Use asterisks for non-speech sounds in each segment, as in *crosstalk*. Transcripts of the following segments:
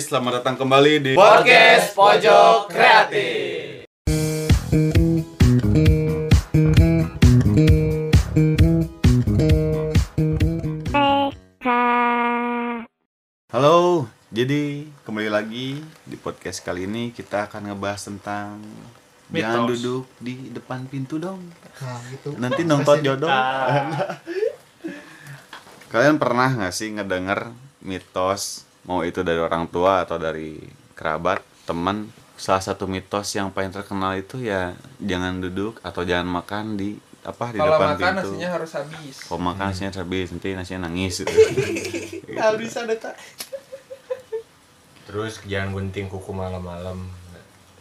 Selamat datang kembali di Podcast Pojok Kreatif. Halo, jadi kembali lagi di podcast kali ini kita akan ngebahas tentang jangan Mitos. duduk di depan pintu dong. Nah, gitu. Nanti nonton *laughs* jodoh. Kalian pernah nggak sih ngedenger mitos mau itu dari orang tua atau dari kerabat, teman? Salah satu mitos yang paling terkenal itu ya jangan duduk atau jangan makan di apa di Kalau depan makan pintu. nasinya harus habis. Kalau makan nasinya habis nanti nasinya nangis. gitu. *laughs* Habis ada tak? Terus jangan gunting kuku malam-malam.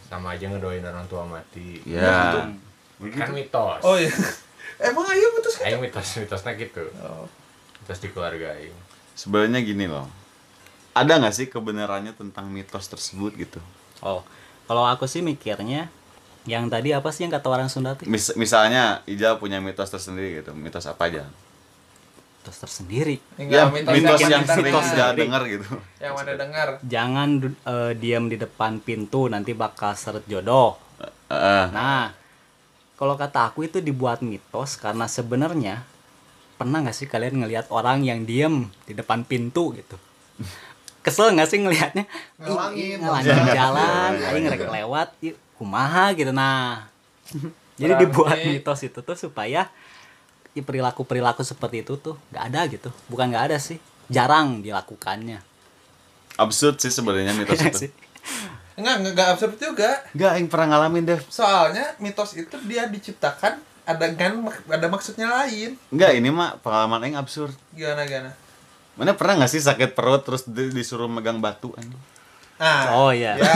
Sama aja ngedoain orang tua mati. ya. Kan mitos. Oh iya. *laughs* Emang ayo putus Ayo mitos mitosnya gitu. Oh. Mitos di keluarga aing. Sebenarnya gini loh. Ada nggak sih kebenarannya tentang mitos tersebut gitu? Oh, kalau aku sih mikirnya yang tadi apa sih yang kata orang Sunda tuh? Mis- misalnya Ija punya mitos tersendiri gitu. Mitos apa aja? Mitos tersendiri. Ya, Enggak, mitos, yang yang sering dengar. Ija dengar gitu. Yang mana dengar? Jangan eh, diam di depan pintu nanti bakal seret jodoh. Heeh. Nah, kalau kata aku itu dibuat mitos karena sebenarnya pernah nggak sih kalian ngelihat orang yang diem di depan pintu gitu? Kesel nggak sih ngelihatnya? Ngalangin Bang. jalan, Iya, aing iya, ngerek iya. lewat, ih, kumaha gitu nah. Jadi dibuat mitos itu tuh supaya ya, perilaku-perilaku seperti itu tuh nggak ada gitu. Bukan nggak ada sih, jarang dilakukannya. Absurd sih sebenarnya mitos Iya *laughs* itu. sih. Enggak, enggak, enggak absurd juga. Enggak, yang pernah ngalamin deh. Soalnya mitos itu dia diciptakan ada kan ada maksudnya lain. Enggak, ini mah pengalaman yang absurd. Gimana gimana? Mana pernah nggak sih sakit perut terus di- disuruh megang batu? Ah. Oh, iya. Ya,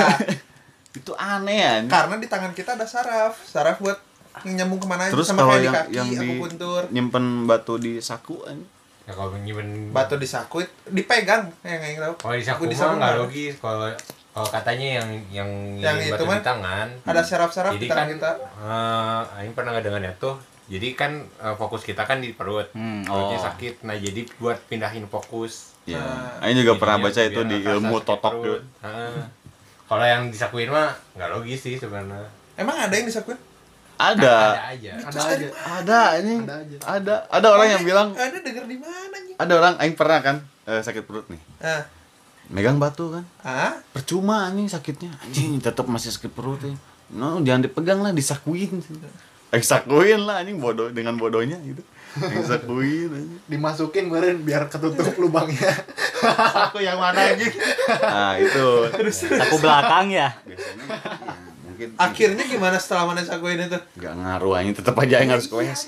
*laughs* Itu aneh anjing. karena di tangan kita ada saraf. Saraf buat nyambung ke mana aja Terus sama kalau kayak di yang kaki yang aku di puntur. nyimpen batu di saku anjing. Ya kalau nyimpen Batu di saku itu dipegang yang yang tahu. Kalau di saku di mah saku nggak nggak. logis. Kalau kalau katanya yang yang, Yang itu batu mah di tangan. Ada saraf-saraf Jadi di tangan kan kita. eh, aing pernah ngedengarnya tuh. Jadi kan eh, fokus kita kan di perut. Hmm, Perutnya oh. sakit. Nah, jadi buat pindahin fokus. Iya. Nah, Aing juga pernah baca itu di ilmu totok perut. gitu. Heeh. Kalau yang disakuin mah nggak logis sih sebenarnya. Emang ada yang disakuin? Ada. Ada aja. Ada aja. Ada anjing. Ada aja. Ada. Ada orang yang bilang Ada denger di mana nih? ada orang aing pernah kan eh, sakit perut nih. Ah, Megang batu kan. ah, Percuma anjing sakitnya. Anjing tetap masih sakit perut ya. No, jangan dipegang lah, disakuin. Eh sakuin lah anjing bodoh dengan bodohnya gitu. Yang sakuin anjing. Dimasukin kemarin biar ketutup lubangnya. aku yang mana anjing? Nah, itu. Saku belakang ya. Biasanya ya, mungkin Akhirnya gimana setelah mana sakuin itu? nggak ngaruh anjing tetap aja yang harus ke WC.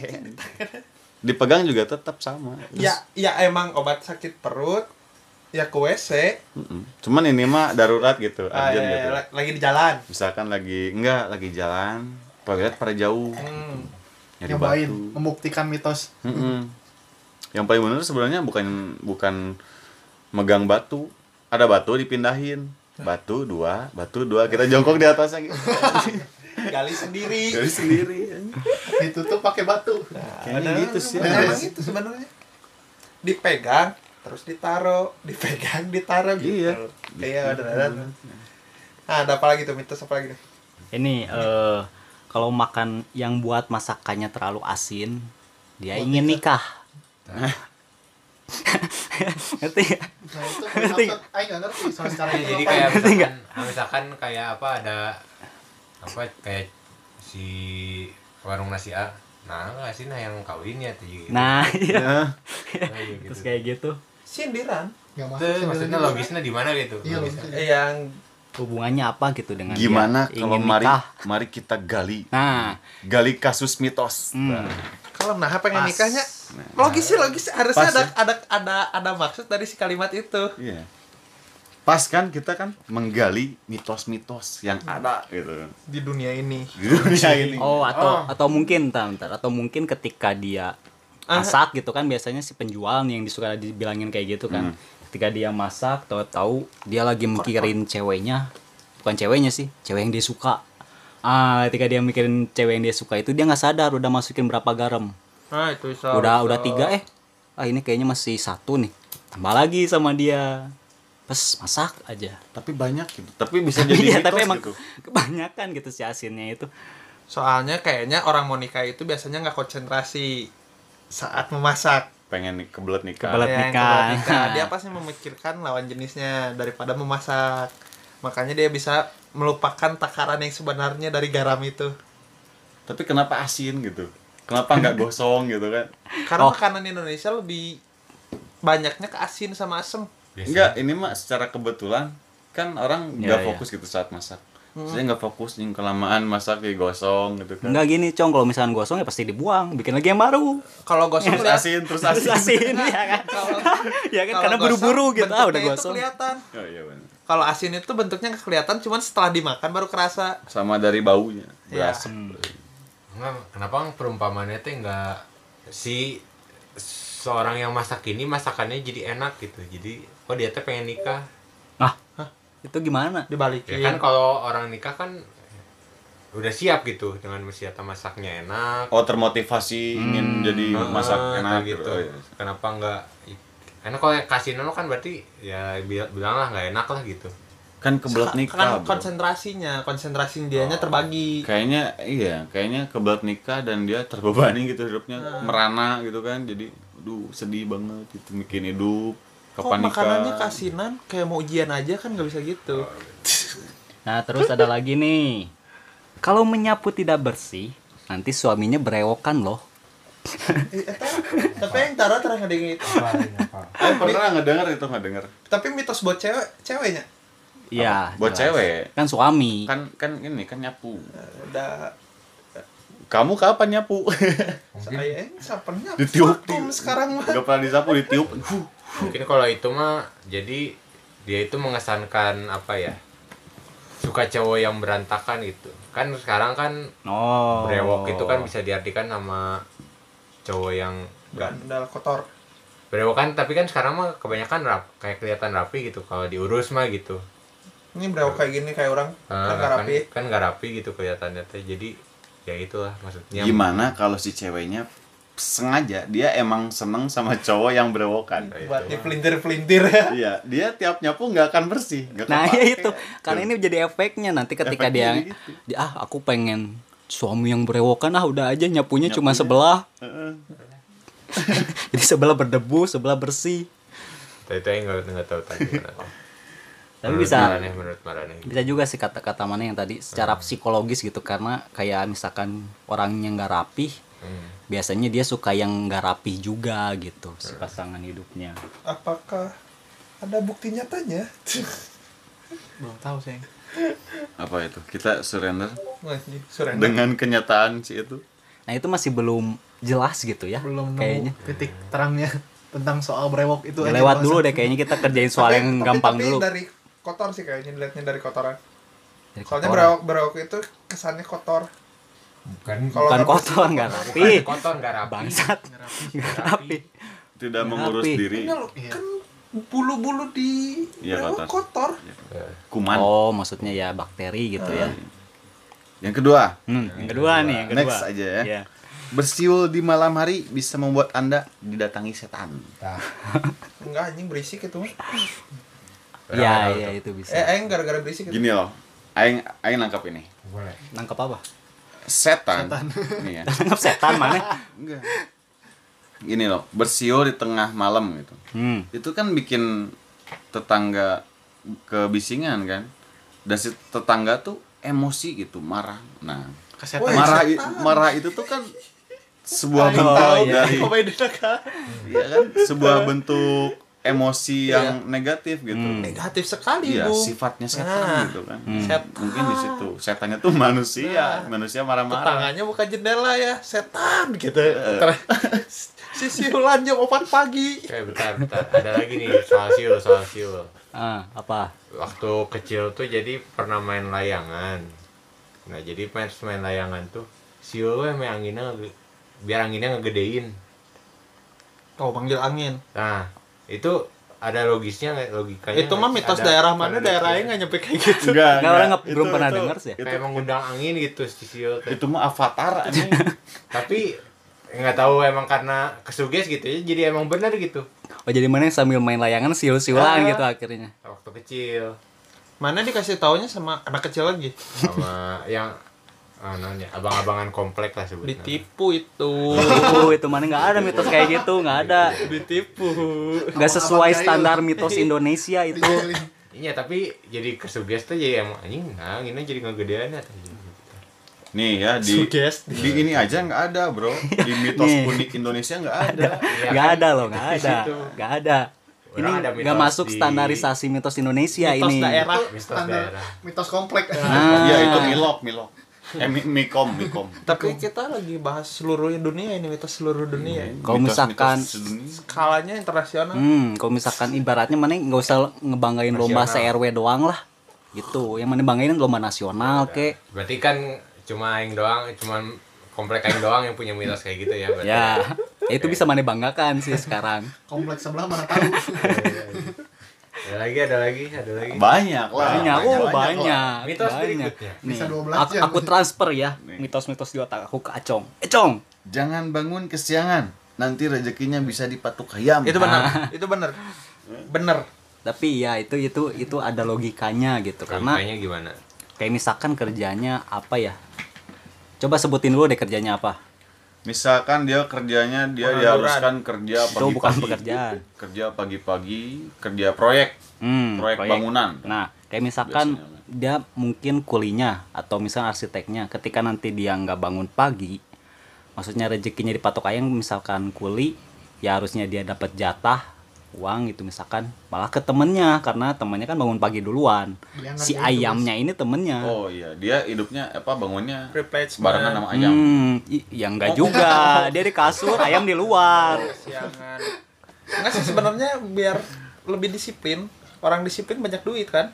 Dipegang juga tetap sama. Terus, Ya, ya emang obat sakit perut ya ke WC. mm-mm. Cuman ini mah darurat gitu, Ah, urgent ya, gitu. ya, la- lagi di jalan. Misalkan lagi enggak lagi jalan, toilet pada jauh. Hmm. Nyari Nyobain batu. membuktikan mitos. Mm-mm. Yang paling benar sebenarnya bukan bukan megang batu. Ada batu dipindahin. Batu dua, batu dua. Kita jongkok di atasnya gitu. *laughs* Gali sendiri. Dari sendiri. Ditutup pakai batu. Kayaknya Ada- gitu sih. Memang itu sebenarnya. Dipegang terus ditaro, dipegang ditaro gitu. Iya. Iya, ada ada. Nah, ada apa lagi tuh mitos apa lagi nih? Ini eh kalau makan yang buat masakannya terlalu asin, dia ingin nikah. Ngerti nggak? Nah, itu *laughs* Ngerti Aing nggak ngerti soal secara Ya, jadi apa. kayak Ngerti misalkan, misalkan kayak apa ada apa kayak si warung nasi A nah nggak sih nah yang kawin ya tuh gitu. Nah, iya. Ya. Nah, iya gitu. Terus kayak gitu. Sindiran. Nggak masuk Itu sih, maksudnya juga. logisnya di mana gitu Iya, Logisnya. logisnya. Eh, yang Hubungannya apa gitu dengan Gimana dia kalau ingin mari nikah? mari kita gali Nah, gali kasus mitos. hmm. Nah, kalau nah pengen Pas. nikahnya logis sih logis harusnya Pas ada, ya. ada ada ada maksud dari si kalimat itu. Iya. Pas kan kita kan menggali mitos-mitos yang ada gitu di dunia ini. di dunia *laughs* ini. Oh, atau atau mungkin bentar. atau mungkin ketika dia Ah. masak gitu kan biasanya si penjual nih yang disuka dibilangin kayak gitu kan. Ketika dia masak, tahu-tahu dia lagi mikirin ceweknya, bukan ceweknya sih, cewek yang dia suka. Ah, ketika dia mikirin cewek yang dia suka itu dia nggak sadar udah masukin berapa garam. Nah, itu udah udah tiga eh ah ini kayaknya masih satu nih. Tambah lagi sama dia. Pes masak aja. Tapi banyak gitu. Tapi bisa jadi *laughs* Iya, tapi emang gitu. kebanyakan gitu si asinnya itu. Soalnya kayaknya orang mau nikah itu biasanya nggak konsentrasi saat memasak. Pengen nih kebelet nikah Kebelet. Ya, yang nikah. kebelet nikah. *laughs* Dia pasti memikirkan lawan jenisnya daripada memasak. Makanya dia bisa melupakan takaran yang sebenarnya dari garam itu. tapi kenapa asin gitu kenapa nggak *laughs* gosong gitu kan Karena Oh. makanan Indonesia lebih banyaknya ke asin sama asem. enggak ini mah secara kebetulan kan orang Iya, nggak iya. fokus gitu saat masak saya nggak fokus nih kelamaan masak kayak gosong gitu kan enggak gini cong kalau misalnya gosong ya pasti dibuang bikin lagi yang baru Kalau gosong terus asin terus terus asin *laughs* *laughs* asin ya kan Kalau ya kan karena gosong, buru-buru gitu ah udah gosong kelihatan. oh iya benar Kalau asin itu bentuknya nggak kelihatan, cuman setelah dimakan baru kerasa. sama dari baunya Iya. berasap Enggak, kenapa perumpamannya teh enggak si seorang yang masak ini masakannya jadi enak gitu. Jadi oh dia teh pengen nikah. Itu gimana Dibalikin. Ya kan kalau orang nikah kan udah siap gitu dengan senjata masaknya enak. oh termotivasi ingin jadi Ah, masak enak gitu. Oh, iya. Kenapa enggak karena kalau kasino kan berarti ya bil- bilang lah nggak enak lah gitu. kan kebelet kan nikah bro. konsentrasinya, konsentrasi dianya terbagi. kayaknya iya kayaknya kebelet nikah dan dia terbebani gitu hidupnya Ah. merana gitu kan jadi aduh sedih banget itu bikin hidup Kok kapan nikah makanannya kasinan kayak mau ujian aja kan nggak bisa gitu. nah terus ada lagi nih kalau menyapu tidak bersih nanti suaminya berewokan loh Tapi yang tara terang yang itu. Eh, pernah nggak denger itu nggak denger Tapi mitos buat cewek, ceweknya. Iya, buat jelas. cewek Kan suami. kan kan ini kan nyapu Udah kamu kapan nyapu saya eh, sapernya Ditiup, vakum ditiup. sekarang mah. Gak pernah disapu ditiup. Mungkin kalau itu mah jadi dia itu mengesankan apa ya? Suka cowok yang berantakan gitu. Kan sekarang kan Oh. brewok itu kan bisa diartikan sama cowok yang Gandal kotor. brewok kan tapi kan sekarang mah kebanyakan rap kayak kelihatan rapi gitu kalau diurus mah gitu. Ini berapa kayak gini kayak orang Ah, kan nggak rapi. kan nggak rapi gitu kelihatannya teh. Jadi ya itulah maksudnya. gimana kalau si ceweknya sengaja dia emang seneng sama cowok yang berewokan Buat dipelintir-pelintir ya. iya dia tiap nyapu nggak akan bersih nggak Nah, ya itu. Karena ini jadi efeknya nanti ketika Efeknya dia, gitu. dia ah aku pengen suami yang berewokan ah udah aja nyapunya cuma sebelah. Heeh. *laughs* Jadi sebelah berdebu, sebelah bersih. Tapi itu yang nggak nggak tahu tadi. *laughs* Tapi Menurut bisa Marane, menurut Marane. bisa juga sih kata-kata mana yang tadi secara psikologis gitu karena kayak misalkan orangnya nggak rapih Hmm. biasanya dia suka yang nggak rapih juga gitu si pasangan hidupnya Apakah ada bukti nyatanya? *laughs* Belum tahu sayang. apa itu kita surrender surrender. dengan kenyataan si itu nah itu masih belum jelas gitu ya Belum kayaknya titik terangnya *laughs* tentang soal brewok itu. Ya, aja lewat dulu deh kayaknya kita kerjain soal Tapi- yang tapi- gampang tapi dulu dari kotor sih kayaknya dilihatnya dari kotoran. Dari Soalnya kotoran. berewok berewok itu kesannya kotor. Bukan Kalau bukan kotor nggak Bukan rapi. kotor nggak rapi. *laughs* bangsat. Nggak rapi. Tidak Rapi. mengurus diri. Ini loh, Iya. kan bulu-bulu di Iya, berewok kotor. kotor. kuman. Oh maksudnya ya bakteri gitu ya. Yang kedua. Hmm, yang kedua nih yang kedua. Next aja ya. Iya. bersiul di malam hari bisa membuat anda didatangi setan. Nah, Enggak anjing berisik itu iya iya itu bisa. Eh, aing gara-gara berisik itu. gini loh. Aing aing nangkap ini. Boleh. nangkep apa setan, nih ya nangkep *laughs* setan mana enggak gini loh bersiul di tengah malam gitu hmm. itu kan bikin tetangga kebisingan kan dan si tetangga tuh emosi gitu marah nah Kesehatan. Woi, marah setan. marah itu tuh kan sebuah Aing bentuk iya. dari Oh, beda kan. ya kan sebuah bentuk emosi Iya. yang negatif gitu Hmm. Negatif sekali, Iya, Bu. sifatnya setan Nah. gitu kan. Hmm. Setan. Mungkin di situ. Setannya tuh manusia, manusia marah-marah. Tetangganya buka jendela ya, setan gitu. Ter- *laughs* si siulan jam 4 pagi. Oke, bentar, bentar. Ada lagi nih soal siul, soal siul. ah apa Waktu kecil tuh jadi pernah main layangan. Nah, jadi main main layangan tuh siul emang anginnya nge- biar anginnya ngegedein. Oh, panggil angin. Nah, itu ada logisnya nggak logikanya? itu mah nggak mitos Ada- daerah mana daerahnya nggak nyampe kayak gitu. Enggak, Enggak, orang nggak- belum pernah denger sih ya. Itu, Kayak mengundang angin gitu teh. itu mah avatar. *laughs* Tapi nggak tahu emang karena kesuges gitu ya jadi emang benar gitu oh jadi mana sambil main layangan siul-siulan Ah. gitu akhirnya waktu kecil Mana dikasih taunya sama anak kecil lagi? sama *laughs* yang ah, namanya abang-abangan komplek lah sebutnya Ditipu itu. Tipu itu mana nggak ada mitos kayak gitu nggak ada Ditipu. nggak sesuai standar mitos *laughs* Indonesia itu iya tapi jadi kesuges tuh jadi emang anjing nah ini jadi ngegedean ya Nih ya di Sugesti. di ini aja nggak ada bro di mitos Nih. unik Indonesia nggak ada. Iya nggak kan? ada loh nggak ada nggak ada ini nggak masuk di- standarisasi mitos Indonesia Mitos ini daerah. Itu Mitos daerah. mitos komplek. Nah. Iya itu milok milok. *laughs* Eh mi- mikom mikom. *laughs* Tapi kita lagi bahas seluruh dunia ini mitos seluruh dunia. Kalau Mitos- misalkan- mitos. Skalanya internasional. Hmm, kalau misalkan ibaratnya mana nggak usah ngebanggain lomba se-RW doang lah. Gitu. Yang mana banggain lomba nasional kek. berarti kan cuma aing doang cuman komplek aing doang yang punya mitos kayak gitu ya berarti Ya, ya itu bisa mana banggakan sih sekarang. Komplek sebelah mana tahu. *laughs* ada lagi ada lagi ada lagi Banyak lah. Banyak, oh lah. banyak. Mitos banyak. berikutnya. Nih, Bisa 12 aku, jam. aku transfer ya mitos-mitos di otak aku ke Acong. Econg. Jangan bangun kesiangan. Nanti rezekinya bisa dipatuk ayam. Itu benar. Itu benar. Bener. Tapi ya itu itu itu ada logikanya gitu karena Logikanya gimana kayak misalkan kerjanya apa ya? Coba sebutin dulu deh kerjanya apa. Misalkan dia kerjanya dia Pengangguran. diharuskan kerja Itu pagi-pagi. bukan pekerjaan. Kerja pagi-pagi, kerja proyek, Hmm, proyek, bangunan. Nah, kayak misalkan Biasanya. dia mungkin kulinya atau misalnya arsiteknya ketika nanti dia nggak bangun pagi, maksudnya rezekinya dipatok ayam misalkan kuli, ya harusnya dia dapat jatah uang gitu misalkan malah ke temennya karena temennya kan bangun pagi duluan. Ngerjain Si ayamnya ini temennya. Oh iya, dia hidupnya apa bangunnya barengan sama ayam. Hmm, i- ya enggak juga. *laughs* Dia di kasur, ayam di luar. Siangan. Enggak sih sebenarnya biar lebih disiplin. Orang disiplin banyak duit kan.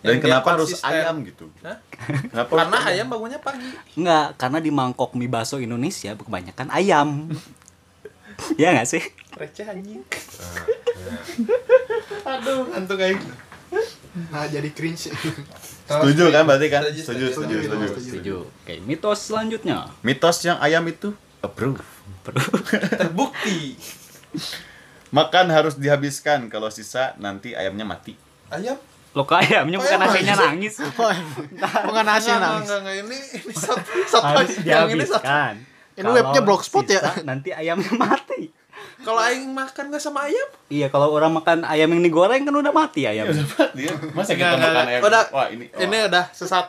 Dan kenapa harus konsisten. ayam gitu? Hah? Kenapa Karena ayam bangunnya pagi. Enggak, karena di mangkok mie bakso Indonesia kebanyakan ayam. *laughs* ya nggak sih? Receh anjing. *laughs* Aduh, ngantuk aing. Nah, jadi cringe. Setuju kan berarti kan? Setuju, Setuju, setuju, setuju, setuju. setuju. Setuju. Oke, mitos selanjutnya. Mitos yang ayam itu approve. *laughs* Terbukti. Makan harus dihabiskan, kalau sisa nanti ayamnya mati. Ayam. Lo kok ayamnya bukan Ayam nasinya nangis. nangis. Bukan nasi Enggak, nangis. enggak, enggak, ini ini satu satu Harus yang ini satu. Ini Kalau webnya blogspot ya? Nanti ayamnya *laughs* mati. Kalau aing makan enggak sama ayam? Iya, kalau orang makan ayam yang digoreng kan udah mati ayam. Dia masa kita Enggak, enggak, makan ayam? Udah. Wah, ini oh, Ini udah sesat.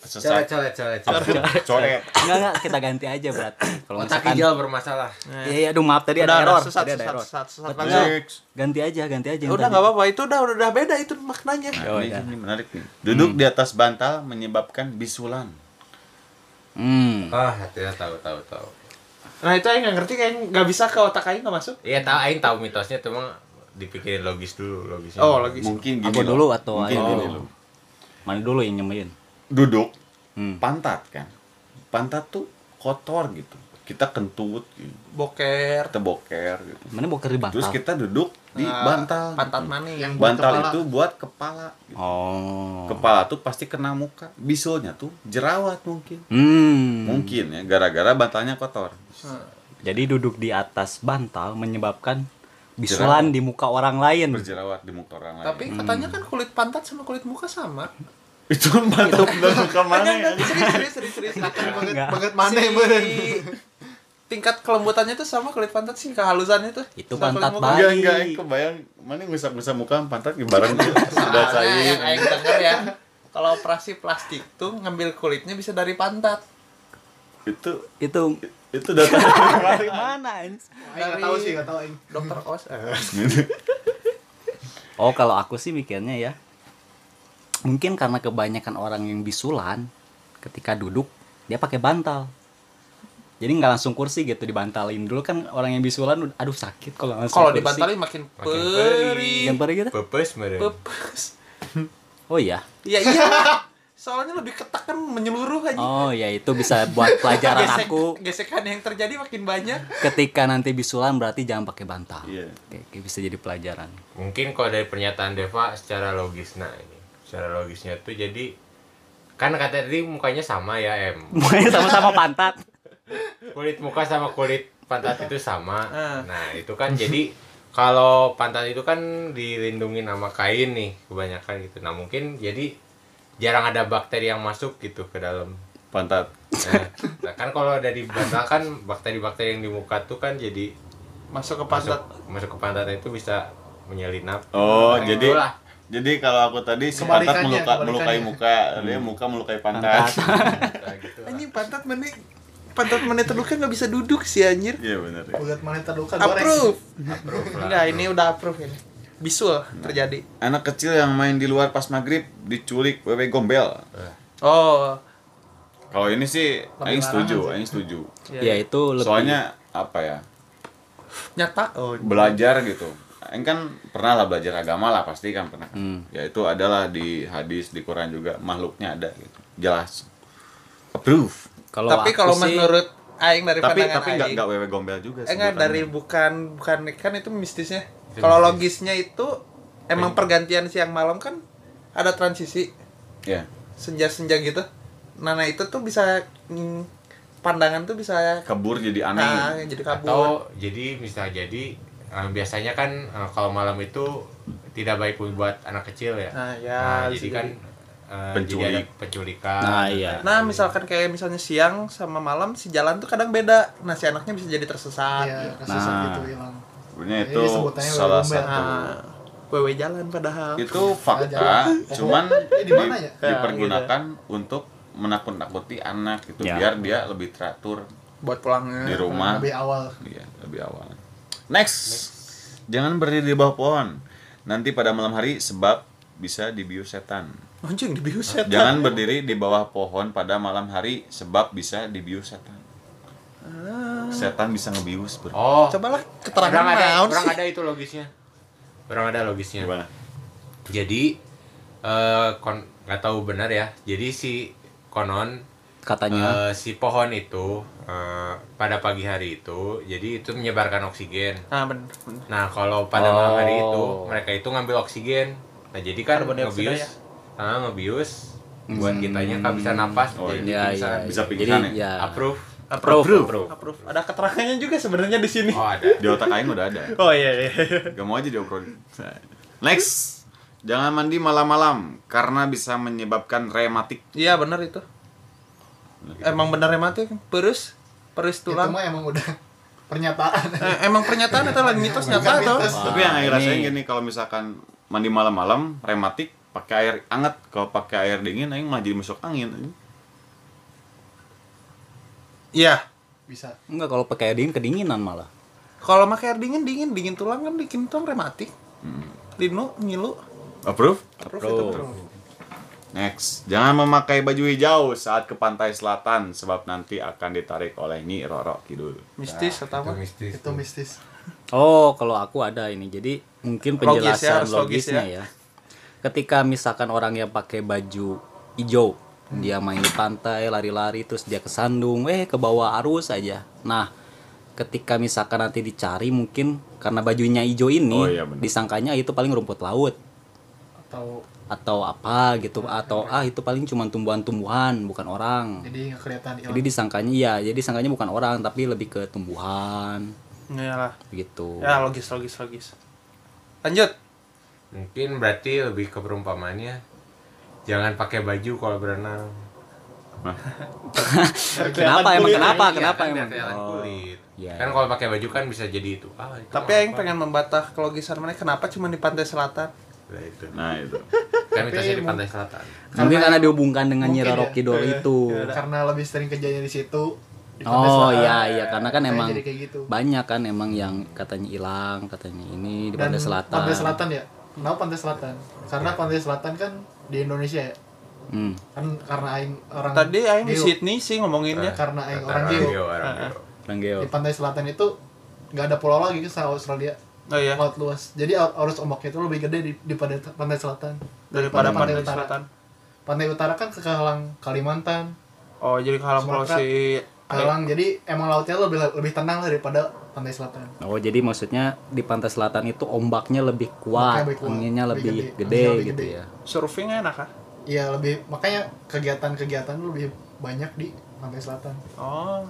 sesat. coret coret coret coret Coret. Enggak, enggak, kita ganti aja berarti. Kalau otak misalkan hijau bermasalah Iya, iya, aduh maaf tadi udah, ada udah, error. sesat, Tadi ada sesat, error. sesat, sesat. Langsung. Next. Ganti aja, ganti aja. yang Udah enggak apa-apa, itu udah udah beda itu maknanya. Oh, ini, iya. ini menarik nih. Duduk di atas bantal menyebabkan bisulan. Hmm. ah ya tahu tahu tahu Nah, itu aing enggak ngerti kayak enggak bisa ke otak aing enggak masuk. iya tahu aing tahu mitosnya cuma dipikirin logis dulu logisnya Oh, logis. Mungkin gini Aku dulu atau Mungkin gini dulu? Mana dulu yang nyemain? Duduk Hmm. pantat kan. Pantat tuh kotor gitu. Kita kentut gitu. Boker. Kita boker gitu. Mana boker di bantal? Terus kita duduk di Nah, bantal. Pantat gitu. mana Yang Bantal kepala. itu buat kepala. gitu. Oh. Kepala tuh pasti kena muka. Bisulnya tuh jerawat mungkin. Hmm. Mungkin ya gara-gara bantalnya kotor. Jadi duduk di atas bantal menyebabkan bisulan di muka orang lain. Berjerawat di muka orang lain. Tapi katanya kan kulit pantat sama kulit muka sama. *laughs* itu kan bantal dan muka mana ya? Serius, serius, serius, serius. banget banget mana Si. Tingkat kelembutannya tuh sama kulit pantat sih kehalusannya tuh. Itu Sama pantat bayi. Enggak, enggak, yang kebayang mana ngusap-ngusap muka pantat bareng gitu. *laughs* Sudah Soalnya yang saya. aing denger ya. Kalau operasi plastik tuh ngambil kulitnya bisa dari pantat. Itu Itu itu data dari *laughs* mana? Ans? Aing nggak tahu sih, nggak tahu aing. Dokter Os. *laughs* eh. Oh, kalau aku sih mikirnya ya. Mungkin karena kebanyakan orang yang bisulan ketika duduk dia pakai bantal. Jadi nggak langsung kursi gitu dibantalin dulu kan orang yang bisulan aduh sakit kalau langsung Kalau kursi. dibantalin makin Makin perih. yang perih gitu. pepes mere Pepes. Oh iya. Iya iya. Soalnya lebih ketak kan menyeluruh aja. Oh ya itu bisa buat pelajaran Gesek- aku gesekan yang terjadi makin banyak. ketika nanti bisulan berarti jangan pakai bantal. Iya. Oke, oke, bisa jadi pelajaran. mungkin kalau dari pernyataan Deva secara logis nah ini secara logisnya tuh jadi kan kata tadi mukanya sama ya em Mukanya sama-sama pantat. Kulit muka sama kulit pantat itu sama Ah. nah itu kan jadi kalau pantat itu kan dilindungi sama kain nih kebanyakan gitu nah mungkin jadi jarang ada bakteri yang masuk gitu ke dalam pantat nah, nah, kan kalau dari bantal kan bakteri-bakteri yang di muka tuh kan jadi Masuk ke masuk pantat. masuk ke pantat itu bisa menyelinap oh Nah, jadi itulah. jadi kalau aku tadi si pantat meluka, melukai muka dia muka melukai pantat Nah, gitu. Anjing pantat mana pantat mana terluka nggak bisa duduk sih anjir. iya benar ya. Buat mana terluka goreng. Approve. Approve. Enggak, ini udah approve ini. Visual terjadi. anak kecil yang main di luar pas maghrib diculik wewe gombel Oh. kalau ini sih Lebih aing setuju aing setuju ya itu lebih soalnya apa ya nyata. Oh. belajar gitu Aing kan pernah lah belajar agama lah pasti kan pernah Hmm. ya itu adalah di hadis di Quran juga makhluknya ada gitu jelas approve kalau Tapi kalau sih- menurut aing dari tapi pandangan tapi aing. nggak wewe gombel juga Eh enggak sebutannya. dari bukan bukan kan itu mistisnya. Kalau logisnya itu emang pergantian siang malam kan ada transisi ya senja-senja gitu. Nah, nah itu tuh bisa mm, pandangan tuh bisa kabur jadi aneh nah, jadi kabur. atau jadi bisa jadi eh, biasanya kan eh, kalau malam itu tidak baik buat anak kecil ya Nah, ya Nah, jadi kan eh, Penculik. penculikan Nah, iya. Nah, misalkan kayak misalnya siang sama malam si jalan tuh kadang beda. Nah, si anaknya bisa jadi tersesat. Iya, gitu. kesesat Nah. gitu hilang. sebenarnya itu salah wewe satu Nah, wewe jalan padahal. itu fakta Jalan. cuman Eh, di mana ya? dipergunakan untuk menakut-nakuti anak gitu Ya. biar dia lebih teratur Buat pulangnya. di rumah Lebih awal. Iya, lebih awal. Next. Jangan berdiri di bawah pohon. Nanti pada malam hari sebab bisa dibius setan. Anjing dibius setan. Jangan berdiri di bawah pohon pada malam hari sebab bisa dibius setan. Setan bisa ngebius, Bro. oh Cobalah keterangan orang ada orang ada itu logisnya orang ada logisnya Gimana? jadi eh kon nggak tahu benar ya jadi si konon katanya eh, si pohon itu eh, pada pagi hari itu jadi itu menyebarkan oksigen Nah, bener. bener. Nah, kalau pada malam hari itu Oh. mereka itu ngambil oksigen. Nah, jadi kan ngebius, ya? Ah, ngebius buat kitanya kan bisa napas, Oh, jadi ya, pingsan. ya, Bisa jadi pingsan ya? ya Approve. Approve. Approve. Approve. Ada keterangannya juga sebenarnya di sini. Oh, ada. Di otak aing udah ada. Oh iya iya. Gak mau aja diobrolin. Next. Jangan mandi malam-malam karena bisa menyebabkan rematik. Iya benar itu. Emang benar mati perus perus Itu tulang. mah emang udah *laughs* pernyataan. Eh, emang pernyataan itu lain mitos nyata atau? Tapi yang aing ini- rasain gini kalau misalkan mandi malam-malam rematik pakai air hangat kalau pakai air dingin aing malah jadi masuk angin Iya. Bisa. enggak kalau pakai air dingin kedinginan malah Kalau pakai air dingin dingin dingin tulang kan bikin tulang rematik. Linu ngilu. approve Approve itu. bro. next jangan memakai baju hijau saat ke pantai selatan sebab nanti akan ditarik oleh Nyi Roro Kidul Mistis atau Itu apa? mistis. Itu mistis. Oh, kalau aku ada ini. Jadi mungkin Logis ya, penjelasan logis logisnya ya. Ketika misalkan orang yang pakai baju hijau, dia main di pantai, lari-lari terus dia kesandung, eh ke bawah arus aja. Nah, ketika misalkan nanti dicari mungkin karena bajunya hijau ini Oh, iya disangkanya itu paling rumput laut Atau atau apa gitu atau ah itu paling cuma tumbuhan-tumbuhan bukan orang. jadi kelihatan. Jadi disangkanya iya, jadi disangkanya bukan orang tapi lebih ke tumbuhan Iya lah. gitu. Ya logis logis logis. Lanjut. Mungkin berarti lebih ke perumpamannya jangan pakai baju kalau berenang. Kenapa emang kulit. kenapa? Iya, Kenapa kan emang? kelihatan Oh. kulit. Iya. Kan kalau pakai baju kan bisa jadi itu. Ah, itu Tapi aing pengen membatah kelogisan mana kenapa cuma di pantai selatan? Nah, itu. nah itu Kan di pantai selatan. Mungkin karena dihubungkan dengan Nyi Roro ya. Kidul itu. Karena lebih sering kejadian di situ. di pantai Oh iya iya karena kan emang gitu. banyak kan emang yang katanya hilang, katanya ini di pantai selatan. Pantai selatan ya. Kenapa pantai selatan? Karena pantai selatan kan di Indonesia ya. Hmm. Kan karena aing orang Tadi aing di. Sydney sih ngomonginnya. Karena aing orang geo. orang geo. Bang Geo. Di pantai selatan itu nggak ada pulau lagi ke Australia. Oh iya. Laut luas. Jadi ar- arus ombaknya itu lebih gede di, di pantai, pantai selatan Daripada pantai utara. selatan. Pantai utara kan kehalang Kalimantan, Oh jadi kalau kalau Sumatera. si kehalang jadi emang lautnya lebih lebih tenang lah daripada pantai selatan. Oh jadi maksudnya di pantai selatan itu ombaknya lebih kuat, lebih kuat, anginnya lebih lebih, gede, gede, anginnya lebih gitu gede. ya. surfing enak ah? Iya lebih makanya kegiatan-kegiatan lebih banyak di pantai selatan. Oh.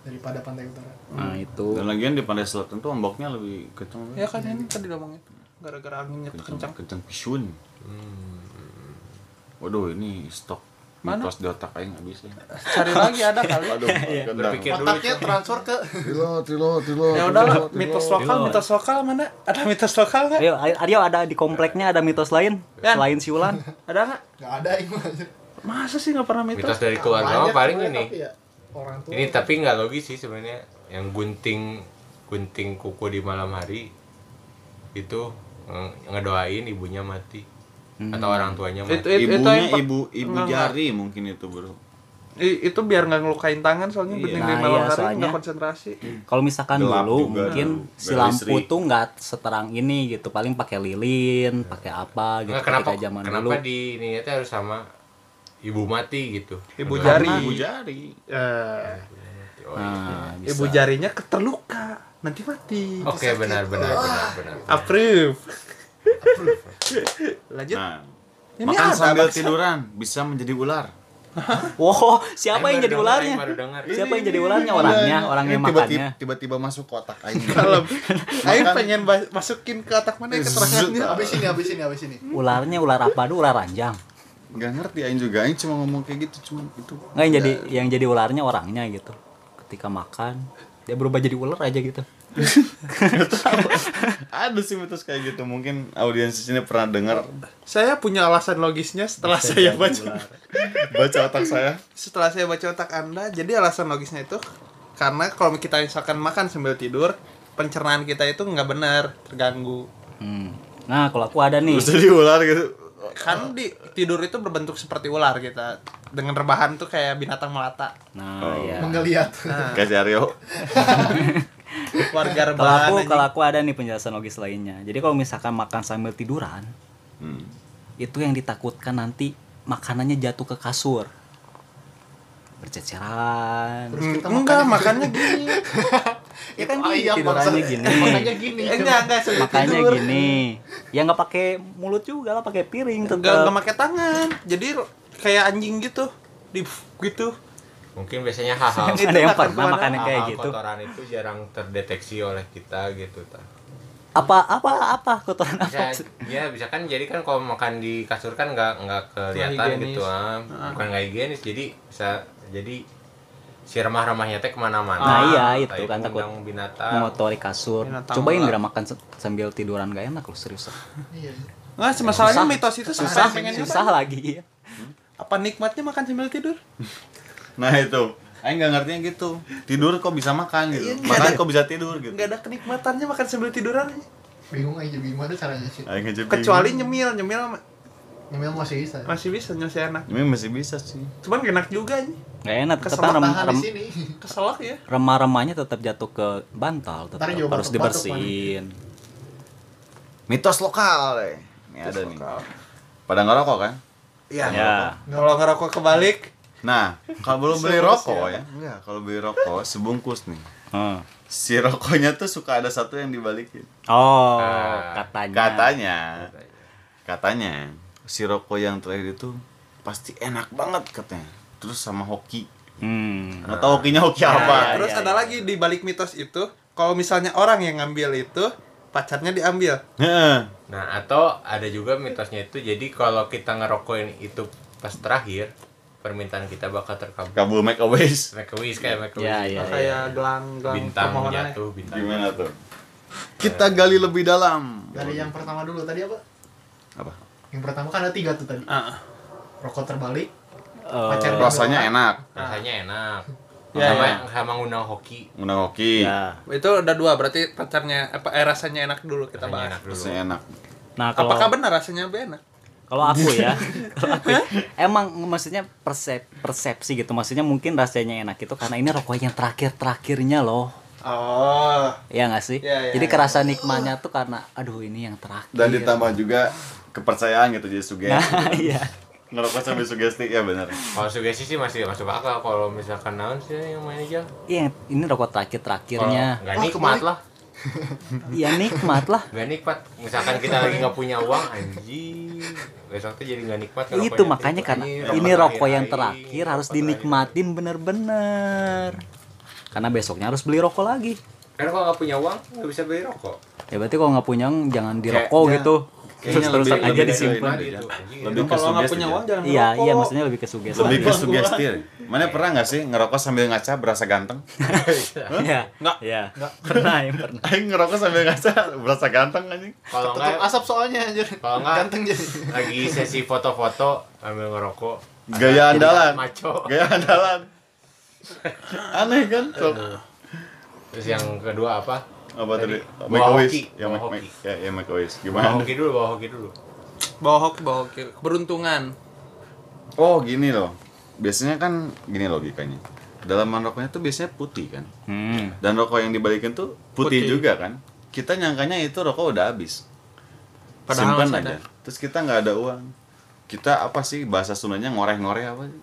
daripada pantai utara nah itu Dan lagian di pantai selatan tuh ombaknya lebih kencang. ya kan ini tadi ngomongin gara-gara anginnya kencang kencang pisun. Waduh, ini stok Mana? mitos di otak aing habis ya. cari lagi ada kali. Aduh, *laughs* Berpikir dulu. otaknya transfer ke Tilo, tilo, tilo. ya udahlah mitos lokal mitos lokal mana? Ada mitos lokal nggak? Ayo ayo ada di kompleknya ada mitos lain selain siulan ada nggak? Nggak ada yang aja masa sih nggak pernah mitos? Mitos dari keluarga mah paling ini. ya, orang tua. Ini tapi nggak logis sih sebenarnya. Yang gunting gunting kuku di malam hari itu eh, ngedoain ibunya mati atau orang tuanya mati itu, itu, itu Ibunya yang ibu ibu Enggak, jari mungkin itu, Bro. I- itu biar nggak ngelukain tangan soalnya Iya. bening Nah, di malam iya, hari nggak konsentrasi kalau misalkan Gelap dulu juga mungkin dulu. si Nggak lampu listrik. tuh nggak seterang ini gitu paling pakai lilin pakai apa gitu Nggak, kenapa zaman kenapa dulu di ini itu harus sama ibu mati gitu ibu Karena- jari Ibu jari. Eh, Oh, nah, bisa. ibu jarinya keterluka nanti mati Oke benar benar benar benar. approve lanjut. Nah, Ini makan ada, sambil tiduran bisa menjadi ular. *laughs* wow siapa yang jadi ularnya? Siapa yang jadi ularnya? orangnya orangnya tiba-tiba, makannya. tiba-tiba masuk kotak aing. *laughs* kalau Aing pengen masukin ke otak mana ya keterangannya habis ini habis ini habis ini. Ularnya ular apa dulu? Ular ranjang. Gak ngerti aing juga. Aing cuma ngomong kayak gitu cuma itu. nggak yang jadi yang jadi ularnya orangnya gitu. Ketika makan dia berubah jadi ular aja gitu *laughs* Ada sih mitos kayak gitu. Mungkin audiens di sini pernah dengar saya punya alasan logisnya setelah saya baca *laughs* baca otak saya. setelah saya baca otak anda jadi alasan logisnya itu karena kalau kita misalkan makan sambil tidur pencernaan kita itu nggak benar terganggu Hmm. nah kalau aku ada nih jadi ular gitu. kan di tidur itu berbentuk seperti ular kita dengan rebahan tuh kayak binatang melata nah Oh. ya menggeliat Kayak si Aryo. *laughs* warga kalau rebahan aku anjing. kalau aku ada nih penjelasan logis lainnya. Jadi kalau misalkan makan sambil tiduran Hmm. itu yang ditakutkan nanti makanannya jatuh ke kasur. Berceceran. Terus kita Hmm, enggak makan makannya gini. *laughs* ya kan gini iya, tidurannya gini. *laughs* Makanya gini. Eh, enggak enggak tidur. gini. Ya nggak pakai mulut juga lah pakai piring enggak tetap enggak pakai tangan. Jadi kayak anjing gitu. Di gitu Mungkin biasanya hal-hal ada yang pernah ke mana? makan yang kayak gitu? kotoran itu jarang terdeteksi oleh kita gitu ta. apa apa apa kotoran apa Bisa, ya bisa kan jadi kan kalau makan di kasur kan nggak nggak kelihatan gitu ah. bukan nggak higienis jadi bisa jadi si remah-remahnya teh ke mana-mana. Nah, iya, itu kan takut binatang. mengotori kasur. Binatang cobain nggak makan sambil tiduran gak enak loh serius. Iya. Nggak, masalahnya mitos itu susah. susah pengen susah lagi. Apa nikmatnya makan sambil tidur Nah itu. Aing nggak ngertinya gitu. Tidur kok bisa makan gitu. Iya, Makan ada- kok bisa tidur gitu. nggak ada kenikmatannya makan sambil tiduran bingung aja gimana caranya sih Aing aja bingung. kecuali nyemil nyemil nyemil masih bisa masih bisa nyusahin enak Ini masih bisa sih. cuman enak juga nih gak enak tetap rem, rem, di sini *laughs* keselak ya remah-remahnya tetap jatuh ke bantal tetap harus dibersihin Mitos lokal deh. Ini ada nih. Pada ngerokok kan? iya ya kalau ngerokok kebalik Nah, kalau belum beli rokok ya. enggak, kalau beli rokok sebungkus nih. Hmm. Si rokoknya tuh suka ada satu yang dibalikin. oh Ah, katanya Katanya, katanya si rokok yang terakhir itu pasti enak banget katanya. Terus sama hoki. hmm. Nggak tahu hokinya hoki Ya, apa. ya, terus ya, ada ya. lagi di balik mitos itu kalau misalnya orang yang ngambil itu pacarnya diambil Heeh. nah atau ada juga mitosnya itu jadi kalau kita ngerokokin itu pas terakhir permintaan kita bakal terkabul Kabul make a wish. make a wish kayak make a wish Ya, ya. kayak gelang gelang bintang permohonan jatuh bintang Gimana tuh? Kita gali lebih dalam. dari yang pertama dulu tadi apa Apa? yang pertama kan ada tiga tuh tadi Ah, rokok terbalik Eh, pacar Rasanya enak. rasanya enak Ya, sama ya. sama ngundang hoki Undang hoki. ya. itu udah dua berarti pacarnya apa eh, rasanya enak dulu kita rasanya bahas enak dulu Rasanya enak. nah kalau apakah benar rasanya enak kalau aku ya *laughs* kalau aku ya, emang maksudnya persep, persepsi gitu. Maksudnya mungkin rasanya enak itu karena ini rokok yang terakhir terakhirnya loh. Oh. Ya nggak sih? Ya, ya, jadi ya. kerasa nikmatnya tuh karena aduh ini yang terakhir. Dan ditambah juga kepercayaan gitu jadi sugesti. nah iya. Ngerokok sambil sugesti ya benar. kalau sugesti sih masih masuk akal. Kalau misalkan naon sih yang main aja? Iya ini rokok terakhir terakhirnya nggak Wah, nikmat lah iya *laughs* nikmat lah. Nggak nikmat. Misalkan kita lagi nggak punya uang anjing. Besok tuh jadi nggak nikmat itu makanya karena ini rokok yang terakhir harus dinikmatin bener-bener. Karena besoknya harus beli rokok lagi. Karena kalau nggak punya uang nggak bisa beli rokok. ya berarti kalau nggak punya jangan dirokok Kayaknya- gitu kayaknya lebih- aja lebih ke disimpan. Gitu. lebih ke kalau nggak punya ya. uang jangan iya ngerokok. iya maksudnya lebih ke sugesti lebih ke sugesti mana pernah nggak sih ngerokok sambil ngaca berasa ganteng *laughs* iya Nggak. iya pernah yang pernah Aing ngerokok sambil ngaca berasa ganteng anjing Kalau nggak asap soalnya anjir. Kalau nggak- ganteng jadi. lagi sesi foto-foto ambil ngerokok. gaya andalan Maco. gaya andalan aneh kan. Terus yang kedua apa? Apa tadi? Bawa hoki, ya hoki. make- ya ya make a wish Bawa gimana? hoki dulu, bawa hoki dulu. bawa hoki bawa hoki. Keberuntungan. Oh gini loh. Biasanya kan gini logikanya. Dalaman rokoknya tuh biasanya putih kan? Hmm. dan rokok yang dibalikin tuh putih, Putih. juga kan? Kita nyangkanya itu rokok udah habis. Padahal simpan aja. ada. terus kita nggak ada uang. Kita apa sih bahasa Sundanya ngoreh-ngoreh apa sih?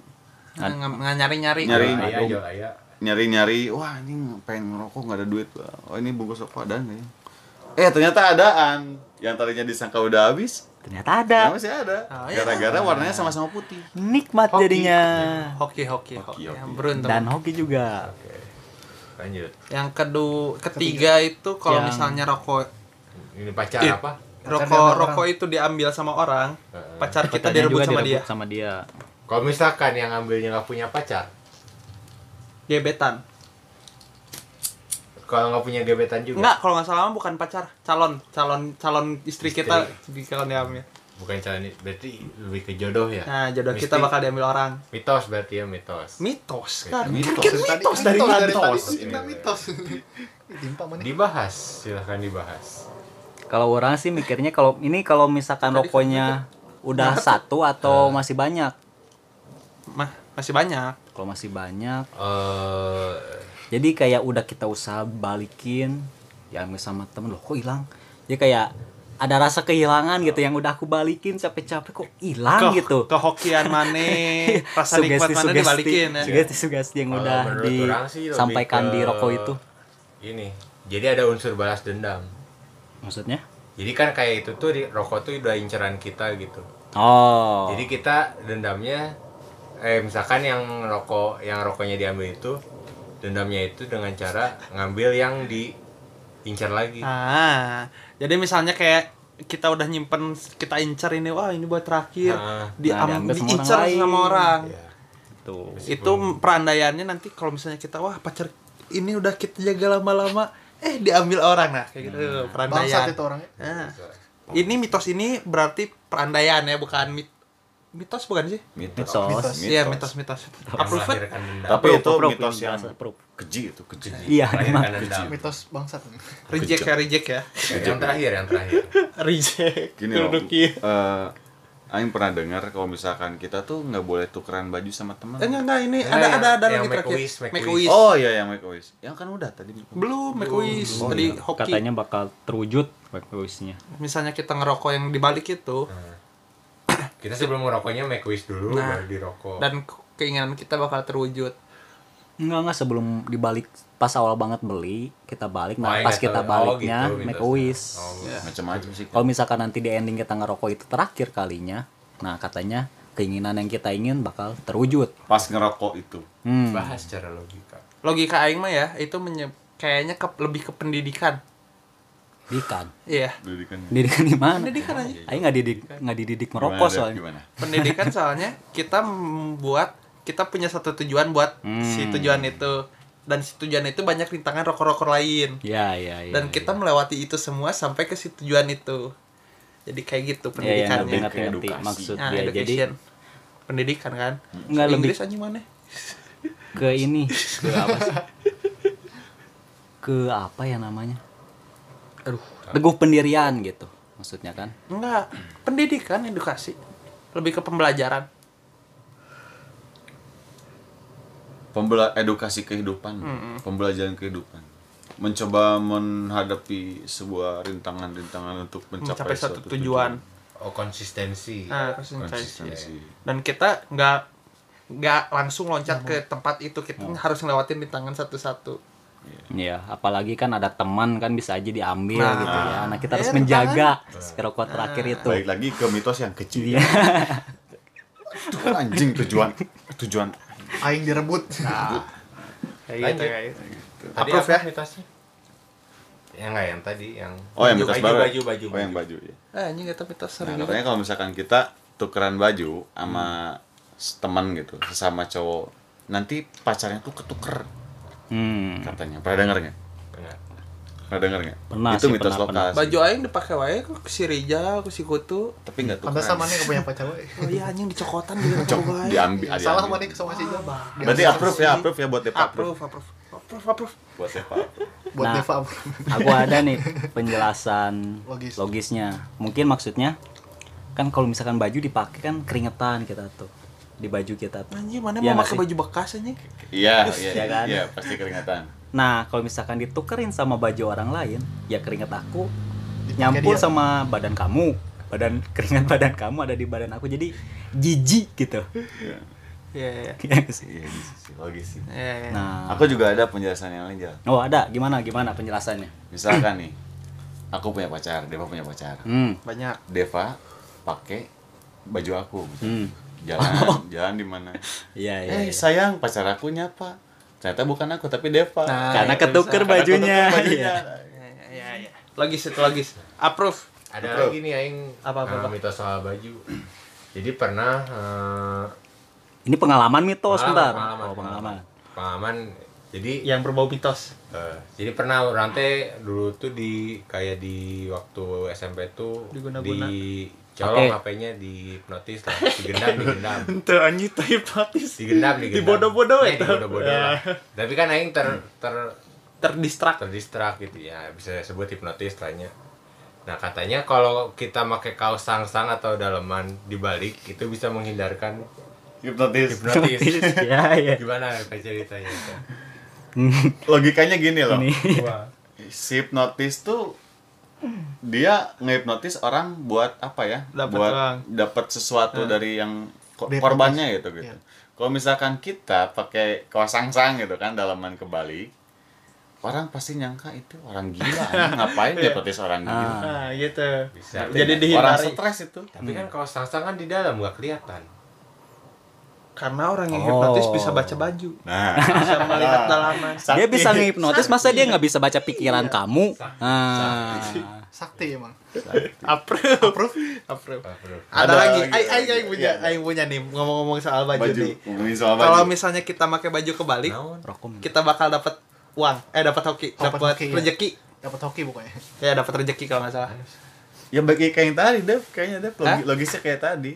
Nggak nyari. Nyari ayah, ayah. Nyari-nyari wah ini pengen ngerokok nggak ada duit oh ini bungkus rokok ada nih eh ternyata adaan yang tadinya disangka udah habis ternyata ada nah, masih ada Oh, iya. gara-gara warnanya sama-sama putih nikmat Hoki. jadinya hoki hoki Hoki, hoki, hoki. beruntung dan hoki juga Oke. Lanjut. yang kedua ketiga itu kalau Yang- misalnya rokok Ini pacar Ih. apa? Rokok rokok itu diambil sama orang pacar kita Pacarnya direbut sama dia direbut sama dia Kalau misalkan yang ambilnya nggak punya pacar, gebetan kalau nggak punya gebetan juga, enggak kalau nggak salah mah bukan pacar calon calon calon istri, kita di kalau diambil bukan calon berarti lebih ke jodoh ya. nah jodoh Mistik. kita bakal diambil orang mitos berarti ya mitos. mitos kan Mitos. Kan Tadi mitos dari mitos, tadi tadi mitos. kita mitos. *laughs* Dibahas, silahkan dibahas. kalau orang sih mikirnya kalau ini kalau misalkan rokoknya udah satu atau masih banyak mah masih banyak. Kalau masih banyak Eh, jadi kayak udah kita usaha balikin ya ambil sama temen loh kok hilang? Jadi kayak ada rasa kehilangan gitu yang udah aku balikin capek-capek kok hilang Ke- gitu? kehokian *laughs* mana rasa nikmat mana dibalikin ya. sugesti sugesti yang Kalau udah disampaikan di rokok itu. Ini. Jadi ada unsur balas dendam. maksudnya? Jadi kan kayak itu tuh di rokok tuh udah inceran kita gitu. oh. Jadi kita dendamnya eh misalkan yang rokok yang rokoknya diambil itu dendamnya itu dengan cara ngambil yang diincar lagi. ah jadi misalnya kayak kita udah nyimpen kita incer ini wah ini buat terakhir Nah, di nah, am- diambil sama orang lain. sama orang Ya. tuh itu perandaiannya nanti kalau misalnya kita wah pacar ini udah kita jaga lama-lama eh diambil orang nah kayak gitu perandaian Bangsat itu orangnya. Nah, ini mitos ini berarti perandaian ya bukan mit mitos bukan sih? Mitos. Mitos. iya mitos. mitos Yang approve tapi itu mitos yang proof. keji itu keji. Iya Melahirkan emang dendam. Mitos bangsat. reject ya reject ya. Yang terakhir, yang terakhir. *laughs* reject. Gini loh eh Aing pernah dengar kalau misalkan kita tuh nggak boleh tukeran baju sama teman. Eh, enggak enggak ini Enggak, ada yang- ada ada yang lagi make terakhir. Wish, make make a wish. Oh iya yang make wish. Yang kan udah tadi. belum make wish. Oh, tadi iya. hoki. Katanya bakal terwujud wisnya misalnya kita ngerokok yang dibalik itu Kita sebelum ngerokoknya make wish dulu, Nah. baru dirokok. dan ke- keinginan kita bakal terwujud enggak enggak sebelum dibalik pas awal banget beli kita balik Oh, nah yang pas nggak kita tahu. Oh, baliknya gitu, make a wish Oh, Ya. Macam-macam sih. kalau misalkan nanti di ending kita ngerokok itu terakhir kalinya nah katanya keinginan yang kita ingin bakal terwujud Pas ngerokok itu. hmm. bahas secara logika. logika aing mah ya itu menye- kayaknya ke, lebih ke pendidikan didikan. Iya. Pendidikan. didikan di mana? Pendidikan aja. Aing nggak didik nggak dididik Gimana, merokok soalnya. Gimana? pendidikan soalnya kita membuat kita punya satu tujuan buat si Hmm. tujuan itu. Dan si tujuan itu banyak rintangan rokok-rokok lain. Ya ya ya dan kita melewati itu semua sampai ke si tujuan itu. Jadi kayak gitu ya, ya, pendidikannya. ngerti, Ke ngerti. edukasi. maksud nah, dia. Jadi education. Pendidikan kan? Nggak, lebih- Inggris aja mana? ke ini. *laughs* Ke apa sih? Ke apa ya namanya aduh. Teguh pendirian gitu maksudnya kan? Enggak pendidikan edukasi. Lebih ke pembelajaran. Pembela edukasi kehidupan, pembelajaran kehidupan. Mencoba menghadapi sebuah rintangan-rintangan untuk mencapai, mencapai satu suatu tujuan. Oh, konsistensi. nah konsistensi. Konsistensi. dan kita nggak nggak langsung loncat ke tempat itu. Kita harus ngelewatin rintangan satu-satu ya apalagi kan ada teman kan bisa aja diambil Nah. gitu ya nah kita Eh, harus menjaga rokok terakhir itu Baik lagi ke mitos yang kecil. Iya. *laughs* Itu kan anjing tujuan tujuan Aing direbut. kayak gitu kayak gitu Tadi Approve apa ya? mitosnya? Yang enggak yang tadi yang Oh yang mitos baju, baru. ya? baju baju Oh yang baju ya. Eh, anjing kata mitos Nah, sering katanya kalau misalkan kita tukeran baju sama s- teman gitu, sesama cowok, nanti pacarnya tuh ketuker Hmm. katanya. Pernah denger nggak? Enggak. Pernah denger nggak? Pernah Itu sih, mitos pernah, lokal. sih. baju aing dipakai wae ke si Rijal, ke si Kutu. Tapi nggak Pantas tukeran. sama nih punya pacar we. Oh iya anjing dicokotan gitu Cok, wae. diambil, Ya, salah diambil. mana sama si Jabah. Berarti approve ya, approve ya buat Deva. Approve, approve. Approve, approve. Buat Deva. Buat Nah. Deva. Aku ada nih *laughs* penjelasan Logis. logisnya. Mungkin maksudnya kan kalau misalkan baju dipakai kan keringetan kita tuh di baju kita tuh. Anjing mana Iya mau pakai baju bekas anjing? Iya, iya, Ya kan? iya, pasti keringatan. Nah, kalau misalkan ditukerin sama baju orang lain, ya keringat aku Dipakai nyampur dia. sama badan kamu. Badan *laughs* keringat badan kamu ada di badan aku jadi jijik gitu. Iya, Iya, iya. Iya iya, logis sih. Iya, iya. Nah, Aku juga ada penjelasan yang lain, Jal. oh ada gimana gimana penjelasannya? Misalkan *clears throat* nih, aku punya pacar, Deva punya pacar. Hmm. banyak. Deva pakai baju aku. Hmm. Jalan, *laughs* jalan di mana? Iya iya. Eh, iya. sayang, pacar aku nyapa. Ternyata bukan aku, tapi Deva. Nah, Karena ketuker bisa. Bajunya. bajunya. Iya. Iya, iya, iya. Logis itu logis. Approve. Ada Betul. lagi nih aing Apa, apa, apa? mitos soal baju. Jadi pernah eh, Ini pengalaman mitos pengalaman, bentar. pengalaman, oh, pengalaman. Pengalaman. Jadi Yang berbau mitos. eh, jadi pernah orang teh dulu tuh di kayak di waktu SMP tuh Diguna-guna. di colong Oke. HP-nya di hipnotis lah, digendam, digendam. *laughs* Ente anjing tuh hipnotis. Digendam, digendam. Dibodoh-bodoh Ya, dibodoh-bodoh Ya. lah. Tapi kan aing ter ter Terdistrak. terdistrak gitu ya bisa disebut hipnotis lainnya nah katanya kalau kita pakai kaos sangsang atau daleman dibalik itu bisa menghindarkan Hipnotis. hipnotis Iya *laughs* iya. gimana Kak, ceritanya Logikanya gini loh. Ini. Wah. Si hipnotis tuh dia ngehipnotis orang buat apa ya? Dapat buat dapat sesuatu dari yang korbannya gitu gitu. Iya. Kalau misalkan kita pakai kaos sangsang gitu kan dalaman kebalik, orang pasti nyangka itu orang gila. *laughs* ngapain dia hipnotis orang gila? Ah. Nah, gitu. Bisa. Jadi orang dihindari. stres itu. tapi kan kalau sangsang kan di dalam nggak kelihatan Karena orang yang Oh. hipnotis bisa baca baju. Nah, Bisa melihat dalaman. Dia bisa ngehipnotis masa dia nggak bisa baca pikiran kamu? Sakti. Ah. Sakti emang. Approve. Approve. Approve. Ada, Ada lagi. Aing aing lagi. aing punya, Iya. aing punya nih ngomong-ngomong soal baju, baju. nih. Ngomongin soal baju. Kalau misalnya kita pakai baju kebalik? Rokok. kita bakal dapat uang. Eh dapat hoki, Dapat iya. rezeki. Dapat hoki pokoknya. Ya dapat rezeki kalau nggak salah. Ya bagi kayak yang tadi, Dev. Kayaknya Dev logisnya kayak tadi.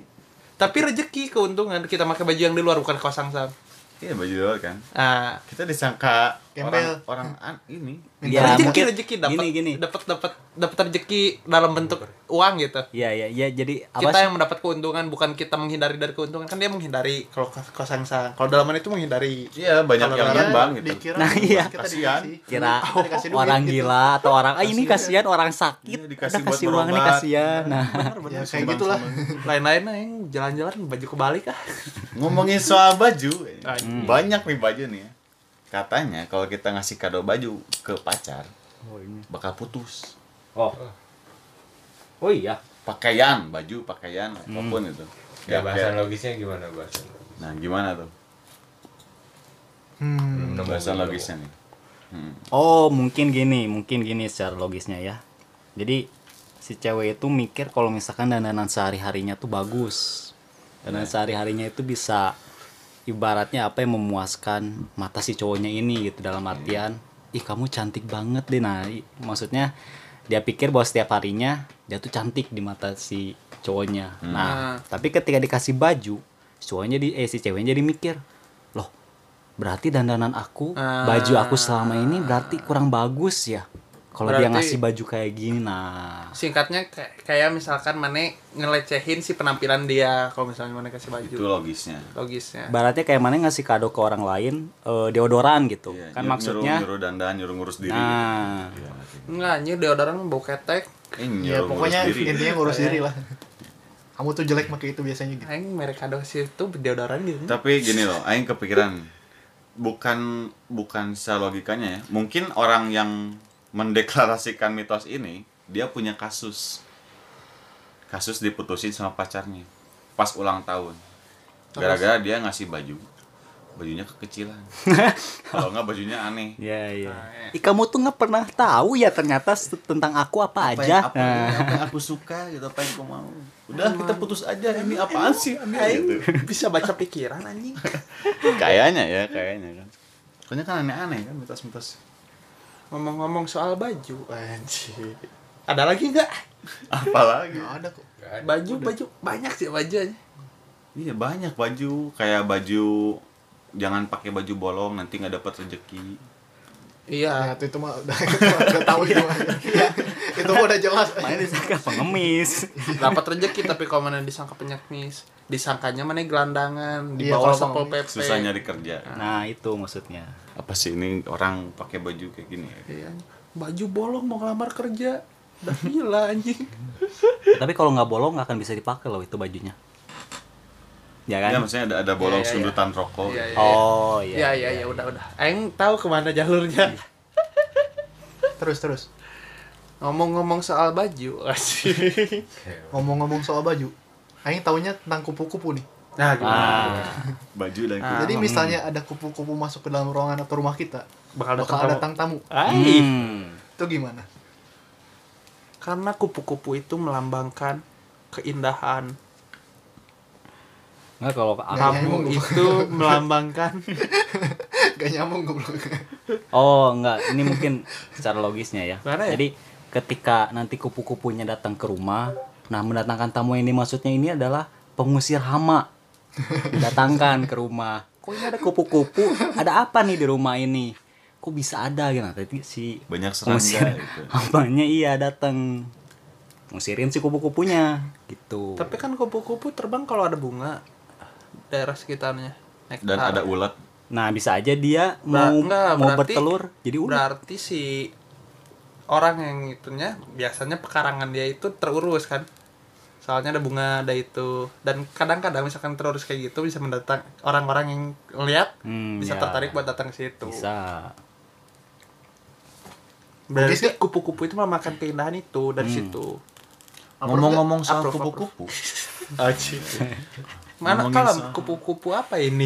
Tapi rezeki keuntungan kita pakai baju yang di luar bukan kaos sangsang. Iya, baju luar kan. Ah, Kita disangka Gembel. orang orang an- ini. Ya, rezeki mungkin rezeki dapat gini, gini. dapat dapat dapat rezeki dalam bentuk uang gitu. Iya iya iya jadi apa kita sih? yang mendapat keuntungan bukan kita menghindari dari keuntungan kan dia menghindari kalau kaos sangsang. Kalau dalaman itu menghindari Iya, banyak Kalau yang orang nambang gitu. Dikira Nah, iya. kita Kasihan. dikasih. kira Kita dikasih duit orang gitu. gila atau orang ah ini kasihan orang sakit Iya, dikasih udah buat kasih uang nih berobat. kasihan nah Ya kayak gitulah. lain-lain yang jalan-jalan baju kebalik ah. Ngomongin soal baju, banyak nih baju nih ya. Katanya kalau kita ngasih kado baju ke pacar, bakal putus. oh oh iya Pakaian, baju, pakaian, apa pun itu. ya Ya, bahasan kayak- logisnya gimana bahasan logisnya? Nah, gimana tuh? Hmm. Bahasan belum logisnya nih. Hmm. oh mungkin gini mungkin gini secara logisnya ya jadi si cewek itu mikir kalau misalkan dandanan sehari harinya tuh bagus dandanan sehari harinya itu bisa ibaratnya apa yang memuaskan mata si cowoknya ini gitu dalam artian ih kamu cantik banget deh. Nah maksudnya dia pikir bahwa setiap harinya dia tuh cantik di mata si cowoknya. Nah tapi ketika dikasih baju si cowoknya di eh si ceweknya jadi mikir loh berarti dandanan aku Ah. baju aku selama ini berarti kurang bagus ya kalau dia ngasih baju kayak gini nah Singkatnya kayak, kayak misalkan Mane ngelecehin si penampilan dia kalau misalnya Mane kasih baju. Itu logisnya. Logisnya. Baratnya kayak mana ngasih kado ke orang lain eh, deodoran gitu Iya, kan nyuruh- maksudnya nyuruh, nyuruh dandan, nyuruh ngurus diri. nah Iya, Enggak anjir deodoran bau ketek. Eh, Ya nyuruh pokoknya ngurus diri. intinya ngurus diri lah. Kamu tuh jelek pakai itu biasanya gitu. Aing merek kado sih itu deodoran gitu. Tapi gini loh, aing kepikiran bukan bukan secara logikanya ya. Mungkin orang yang mendeklarasikan mitos ini dia punya kasus. Kasus diputusin sama pacarnya pas ulang tahun. Gara-gara dia ngasih baju. bajunya kekecilan *laughs* kalau nggak bajunya aneh Iya, iya. Nah, ya. Ih, kamu tuh nggak pernah tahu ya ternyata tentang aku apa, apa aja. yang, apa, Nah, apa yang aku suka gitu apa yang aku mau udah kita putus aja ini apaan sih Aing gitu. bisa baca pikiran anjing. *laughs* kayaknya ya kayaknya kan soalnya kan aneh-aneh kan mitos-mitos Ngomong-ngomong soal baju, anjing. Ada lagi nggak? apalagi Nggak ada kok Baju, baju banyak sih bajunya. iya banyak baju kayak baju jangan pakai baju bolong nanti nggak dapat rezeki Iya. Nah, itu, itu mah udah, *laughs* itu mah udah tahu itu mah. itu mah udah jelas. main disangka pengemis. Dapat rezeki tapi kalau mana disangka penyakmis, disangkanya mana gelandangan, di Iya, bawah kalau satpol pp. susah nyari kerja Nah, itu maksudnya. apa sih ini orang pakai baju kayak gini ya Iya. Baju bolong mau ngelamar kerja. Udah gila anjing. Tapi kalau nggak bolong nggak akan bisa dipakai loh itu bajunya. Ya kan? ya maksudnya ada ada bolong Iya, iya, iya. sundutan rokok Iya, iya. Oh, Iya, iya. iya, iya, udah, udah. Aing tahu ke mana jalurnya. *laughs* Terus terus. Ngomong-ngomong soal baju, *laughs* asik. Ngomong-ngomong soal baju, Aing taunya tentang kupu-kupu nih. Nah, gimana? Ah, baju dan Ah, Jadi hmm. misalnya ada kupu-kupu masuk ke dalam ruangan atau rumah kita, Bakal bakal datang datang tamu. Ai. hmm. Itu gimana? Karena kupu-kupu itu melambangkan keindahan. Nggak kalau Kamu itu melambangkan *laughs* Gak nyambung goblok. Oh, enggak. Ini mungkin secara logisnya ya. Ya? Jadi ketika nanti kupu-kupunya datang ke rumah, nah mendatangkan tamu yang dimaksudnya ini adalah pengusir hama. Didatangkan ke rumah. Kok ini ada kupu-kupu? Ada apa nih di rumah ini? Kok bisa ada gitu? Nah, tadi si banyak pengusir serangga gitu hamanya iya datang. Ngusirin si kupu-kupunya gitu. Tapi kan kupu-kupu terbang kalau ada bunga daerah sekitarnya. Nektar. dan ada ulat Nah, bisa aja dia Ber- mau enggak, mau berarti- bertelur jadi ulat. Berarti si orang yang itunya biasanya pekarangan dia itu terurus kan. Soalnya ada bunga, ada itu. Dan kadang-kadang misalkan terurus kayak gitu bisa mendatang orang-orang yang lihat Hmm, bisa ya. tertarik buat datang ke situ. Bisa. Berarti kupu-kupu itu memakan keindahan itu dari Hmm. situ. ngomong-ngomong soal kupu-kupu *laughs* Mana Ngomongin kalau soal- kupu-kupu apa ini?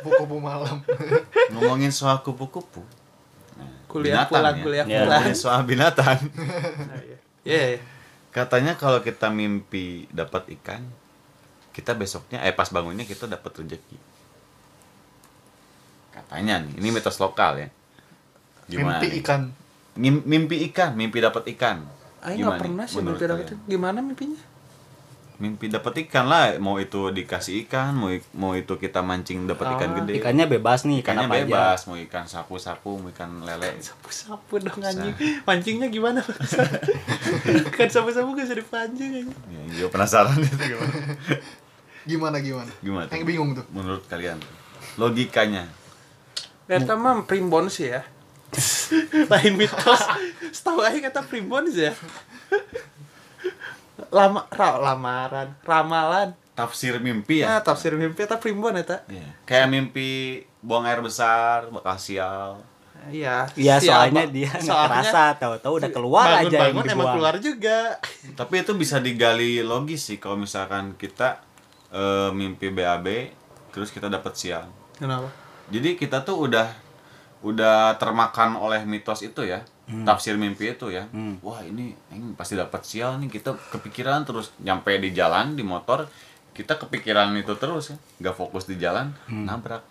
Kupu-kupu malam. ngomongin soal kupu-kupu kuliah Binatang pulang, ya? kuliah Ya. pulang. ngomongin soal binatang *laughs* Iya. katanya kalau kita mimpi dapat ikan kita besoknya eh pas bangunnya kita dapat rezeki katanya nih ini mitos lokal ya gimana Mimpi nih? ikan. Mimpi ikan mimpi dapat ikan Gimana nggak pernah sih mimpi kalian? dapetin. Gimana mimpinya? Mimpi dapat ikan lah mau itu dikasih ikan mau mau itu kita mancing dapat ikan Ah, gede Ikannya bebas nih, ikan ikannya apa aja. bebas mau ikan sapu-sapu mau ikan lele Sapu-sapu dong anjing. Mancingnya gimana? *laughs* kan sapu-sapu gak bisa dipancing anjing. ya, gue penasaran itu gimana Gimana gimana? gimana tuh? Aing bingung tuh. menurut kalian logikanya Ternyata mah primbon sih ya. *laughs* Lain mitos. Setahu aja kata primbon sih ya. Lama, ra, lamaran, ramalan. tafsir mimpi ya Nah, tafsir mimpi eta primbon eta. Iya. kayak mimpi buang air besar bakal sial Iya. Iya, soalnya dia nggak Soalnya kerasa, tahu-tahu udah keluar aja yang bangun-bangun emang keluar juga. tapi itu bisa digali logis sih kalau misalkan kita eh, mimpi BAB terus kita dapat sial Kenapa? jadi kita tuh udah udah termakan oleh mitos itu ya tafsir mimpi itu ya Hmm. wah ini ini pasti dapat sial nih kita kepikiran terus nyampe di jalan di motor kita kepikiran itu terus ya nggak fokus di jalan nabrak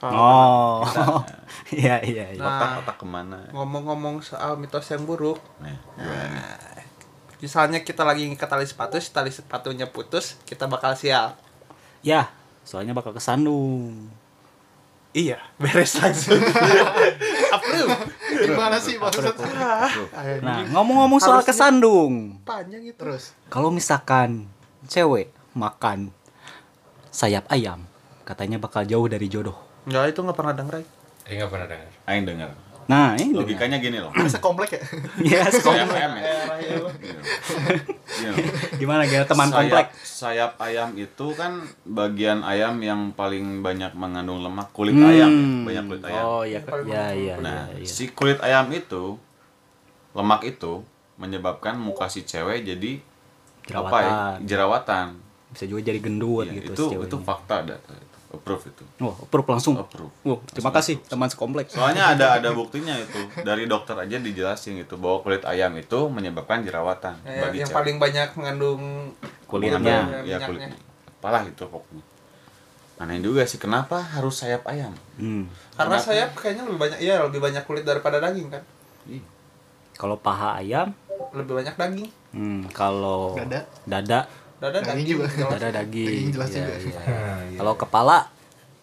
Oh. *laughs* Iya, iya, iya. Nah. otak otak ke mana Ngomong-ngomong soal mitos yang buruk, nah, misalnya kita lagi ngikat tali sepatu, tali sepatunya putus, kita bakal sial. Ya, soalnya bakal kesandung. Iya, beres langsung. *laughs* Approve. Gimana sih maksud? Nah, ngomong-ngomong soal kesandung. Panjang itu. Terus Kalau misalkan cewek makan sayap ayam, katanya bakal jauh dari jodoh. Enggak, itu nggak pernah denger. Eh nggak pernah dengar. Aing dengar Nah, ini logikanya gini loh masa komplek ya? *laughs* ya, sayap ayam ya loh. *laughs* gimana gimana teman sayap, komplek? sayap ayam itu kan bagian ayam yang paling banyak mengandung lemak kulit Hmm. ayam ya. banyak kulit ayam Oh iya, iya, iya, nah iya, iya. si kulit ayam itu lemak itu menyebabkan muka si cewek jadi apa ya Jerawatan. jerawatan Bisa juga jadi gendut Iya, gitu. itu itu fakta data. Approve itu Wah, approve langsung. approve Wah, terima kasih teman sekompleks. soalnya ada ada buktinya itu dari dokter aja dijelasin gitu bahwa kulit ayam itu menyebabkan jerawatan Eh, bagi yang cewek. paling banyak mengandung Kulitnya. Ya kulitnya apalah itu pokoknya aneh juga sih kenapa harus sayap ayam Hmm. karena Kenapa? sayap kayaknya lebih banyak iya lebih banyak kulit daripada daging kan Ih, Kalau paha ayam, lebih banyak daging hmm, kalau Dada. dada, dada Daging daging, juga. dada daging. Daging jelas Iya, juga. iya. Kalau kepala,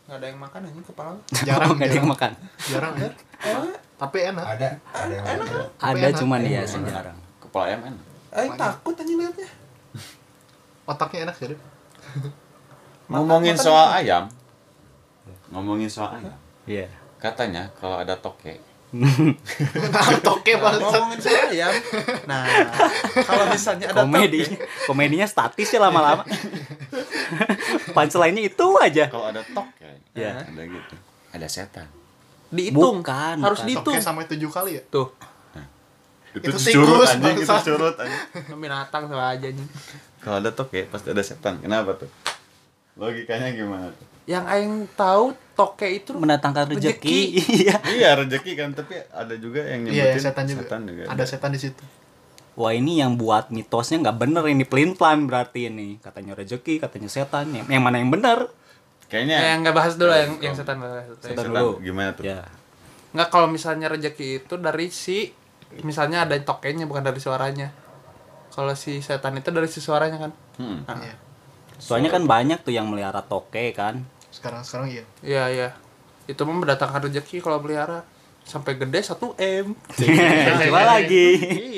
nggak ada yang makan anjing kepala *laughs* Jarang, nggak ada yang jarang. makan. Jarang ya. eh, Tapi enak. ada ada yang ada. Ada enak. cuman ya sejarang. kepala ayam enak eh takut anjing liatnya *laughs* Otaknya enak sih. *laughs* Ngomongin soal ayam ngomongin soal ayam Iya. katanya kalau ada toke *laughs* Toke Nah, banget. ngomongin soal ayam. Nah kalau misalnya ada Komedi, toke, komedinya statis ya lama-lama. *laughs* Punchline-nya itu aja. kalau ada toke Iya. ada gitu. Ada setan. Dihitung. Bukan, harus bukan. dihitung. Toke sampai tujuh kali ya. tuh. Itu, Itu curut anjing itu curut anjing. Binatang sama aja nih kalau ada toke pasti ada setan. Kenapa tuh? Logikanya gimana tuh yang aing tahu toke itu Mendatangkan rezeki. Rezeki. *laughs* Iya. iya rezeki kan tapi ada juga yang Iya, nyebutin setan juga. Ada setan di situ. Wah ini yang buat mitosnya nggak bener ini pelin plan berarti ini katanya rezeki katanya setan yang, yang mana yang bener kayaknya eh, nggak bahas dulu yang yang setan bahas Setan setan dulu. gimana tuh ya nggak kalau misalnya rezeki itu dari si misalnya ada tokenya bukan dari suaranya kalau si setan itu dari si suaranya kan Hmm. Nah, Iya. soalnya kan banyak tuh yang melihara toke kan Sekarang sekarang iya. iya iya. Itu mah mendatangkan rezeki kalau pelihara sampai gede 1 m. *laughs* Coba lagi.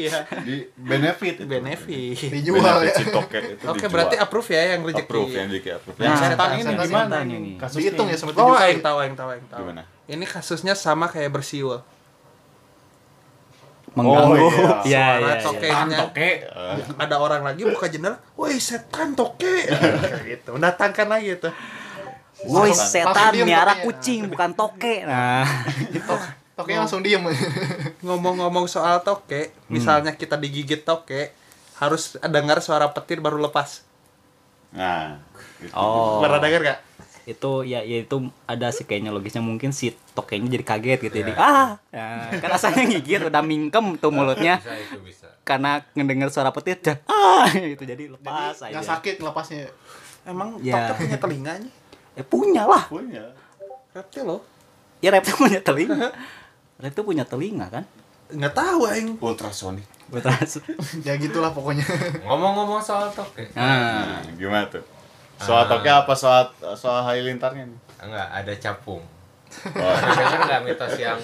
Iya. Di benefit benefit. Dijual ya. oke berarti approve ya yang rezeki approve yang di approve. Nah, yang setan setan- ini. gimana ini. Kasusnya Dihitung ya sampai oh tujuh kali. yang tahu yang tahu yang tahu. Gimana? Ini kasusnya sama kayak bersiul mengganggu. Oh, iya. *laughs* ya Suara ya, toke. ya. setan toke. Ada orang lagi buka jendela woi setan toke. *laughs* Gitu. Mendatangkan lagi tuh Woi Setan. miara kucing bukan toke. Nah. Tok- Toke langsung diem. ngomong-ngomong soal toke misalnya kita digigit toke harus dengar suara petir baru lepas. Nah gitu. oh. Pernah denger gak itu ya, ya itu ada sih kayaknya logisnya. Mungkin si tokenya jadi kaget gitu jadi ah! Ya, kan asalnya gigit udah mingkem tuh mulutnya. Bisa itu bisa. Karena ngedenger suara petir dah ah! Itu jadi lepas Jadi aja. nggak sakit lepasnya. emang Ya. toke punya telinganya eh punya lah. Punya. Reptil loh. Ya reptil punya telinga. *laughs* Reptil punya telinga kan? Nggak tahu aing. Ultrasonik betul *laughs* Ya gitulah pokoknya. *laughs* ngomong-ngomong soal toke nah nah gimana tuh? Soal Ah. toke apa? Soal soal halilintarnya nih? Enggak ada capung. Oh, dengar nggak mitos yang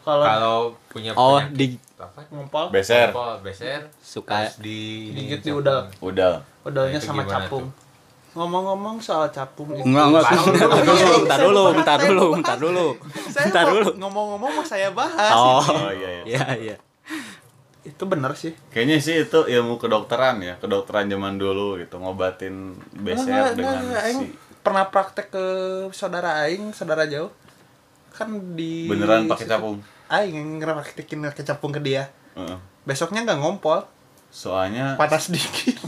kalau kalau punya oh penyakit di apa? Ngompol. Beser. Kompol, beser suka di Gigit di udal. udal. Odolnya Nah, sama capung ngomong-ngomong soal capung itu. Enggak enggak. Bentar dulu, bentar saya dulu bentar bahas, dulu bentar bahas. dulu. ngomong-ngomong mau saya bahas. Oh. Oh iya, iya. iya iya. Itu bener sih. Kayaknya sih itu ilmu kedokteran ya kedokteran zaman dulu gitu ngobatin beser Nggak, dengan si pernah praktek ke saudara aing saudara jauh. Kan di beneran pakai capung? Aing yang ngepraktekin pakai capung ke dia. Heeh. besoknya nggak ngompol. Soalnya panas dikit *laughs*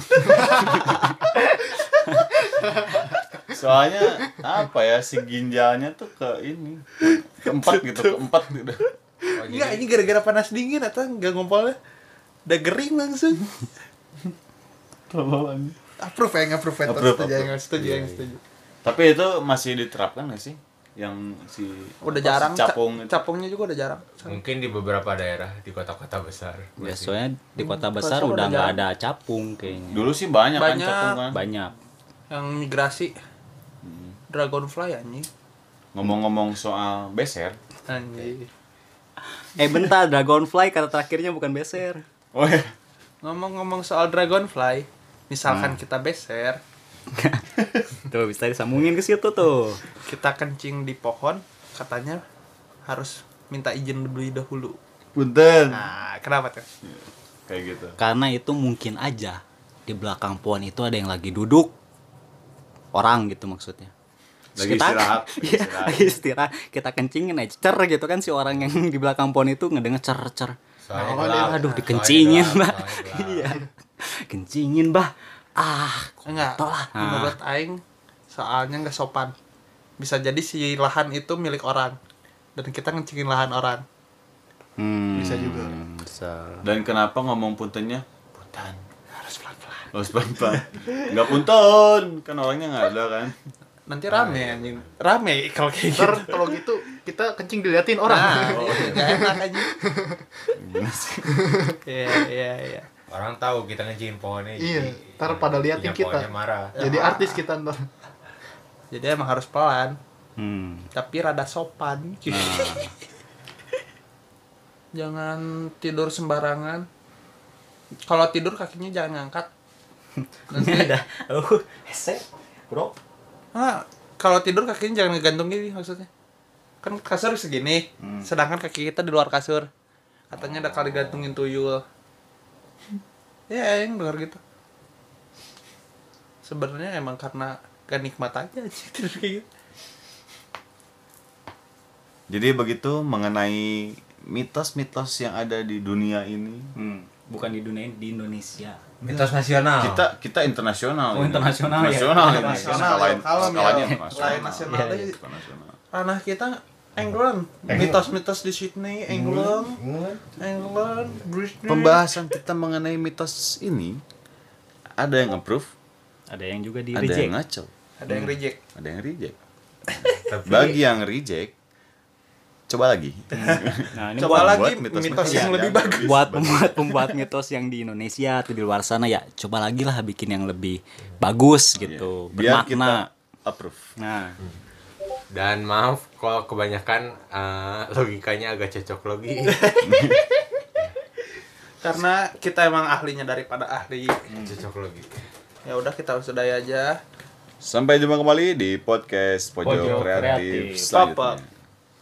soalnya apa ya si ginjalnya tuh ke ini keempat gitu keempat gitu. Oh, Enggak, ini gara-gara panas dingin atau nggak ngompolnya? Udah gering langsung. Approve ya approve ya Approve, setuju yang approve. setuju Iya, yang iya. setuju. Tapi itu masih diterapkan gak sih? Yang si udah apa, jarang si capung ca- itu. capungnya juga udah jarang. Mungkin di beberapa daerah di kota-kota besar. Ya soalnya di kota besar udah nggak ada capung kayaknya. Dulu sih banyak, kan capung kan. Banyak yang migrasi. Dragonfly anjing. Ngomong-ngomong soal beser. Anjing. Eh bentar dragonfly kata terakhirnya bukan beser. Oh ya ngomong-ngomong soal dragonfly misalkan kita beser tuh bisa disambungin ke situ tuh. kita kencing di pohon katanya harus minta izin lebih dahulu. Punten. Nah kenapa tuh? Kayak gitu. Karena itu mungkin aja di belakang pohon itu ada yang lagi duduk orang gitu maksudnya Terus Lagi istirahat, *laughs* lagi Iya, istirahat. lagi istirahat kita kencingin aja cer gitu kan si orang yang di belakang pohon itu ngedenger cer cer Oh, gelap. dia- aduh dikencingin mbak *laughs* iya kencingin bah ah enggak lah. menurut aing soalnya nggak sopan bisa jadi si lahan itu milik orang dan kita ngecengin lahan orang Hmm, Bisa juga. Bisa. Dan kenapa ngomong puntennya? Punten. Harus pelan pelan Harus pelan-pelan. Nggak punten, kan orangnya nggak ada kan. nanti rame anjing rame kalau kayak gitu Ntar kalau gitu kita kencing diliatin orang. nah nggak enak aja iya iya iya Orang tahu kita ngecingin pohonnya. Iya, jadi- ntar pada liatin kita. pohonnya marah. Jadi artis kita ntar. jadi emang harus pelan Hmm. tapi rada sopan jangan tidur sembarangan kalau tidur kakinya jangan ngangkat nanti Ada. Oh, *laughs* hese, bro. ah, kalau tidur kakinya jangan ngegantung gini maksudnya kan kasur segini sedangkan kaki kita di luar kasur katanya ada kali gantungin tuyul ya yang dengar gitu sebenarnya emang karena gak nikmat aja *laughs* sih tidur kayak gitu Jadi begitu mengenai mitos-mitos yang ada di dunia ini. Hmm. Bukan di dunia ini, di Indonesia. Mitos nasional. Kita kita internasional. Oh, ini. internasional ya. Internasional. Internasional, Skalain- kalau skalanya ya, internasional. lain nasional Iya, deh. internasional. ranah kita England mitos-mitos di Sydney England England Britney Pembahasan kita mengenai mitos ini ada yang approve, Ada yang juga di ada reject. yang ngaco, ada yang reject ada yang reject. Tapi Bagi yang reject, coba lagi. *laughs* Nah, ini coba buat, lagi buat mitos- mitos, mitos yang ya, lebih bagus buat pembuat pembuat mitos yang di Indonesia atau di luar sana ya coba lagi lah bikin yang lebih bagus gitu, Biar kita bermakna. approve. Nah, dan maaf kalau kebanyakan eh, logikanya agak cocok logi. *laughs* karena kita emang ahlinya daripada ahli cocok logi. ya udah kita sudahi aja Sampai jumpa kembali di podcast Pojok, Pojok Kreatif Kreatif. selanjutnya.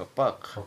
Kapak.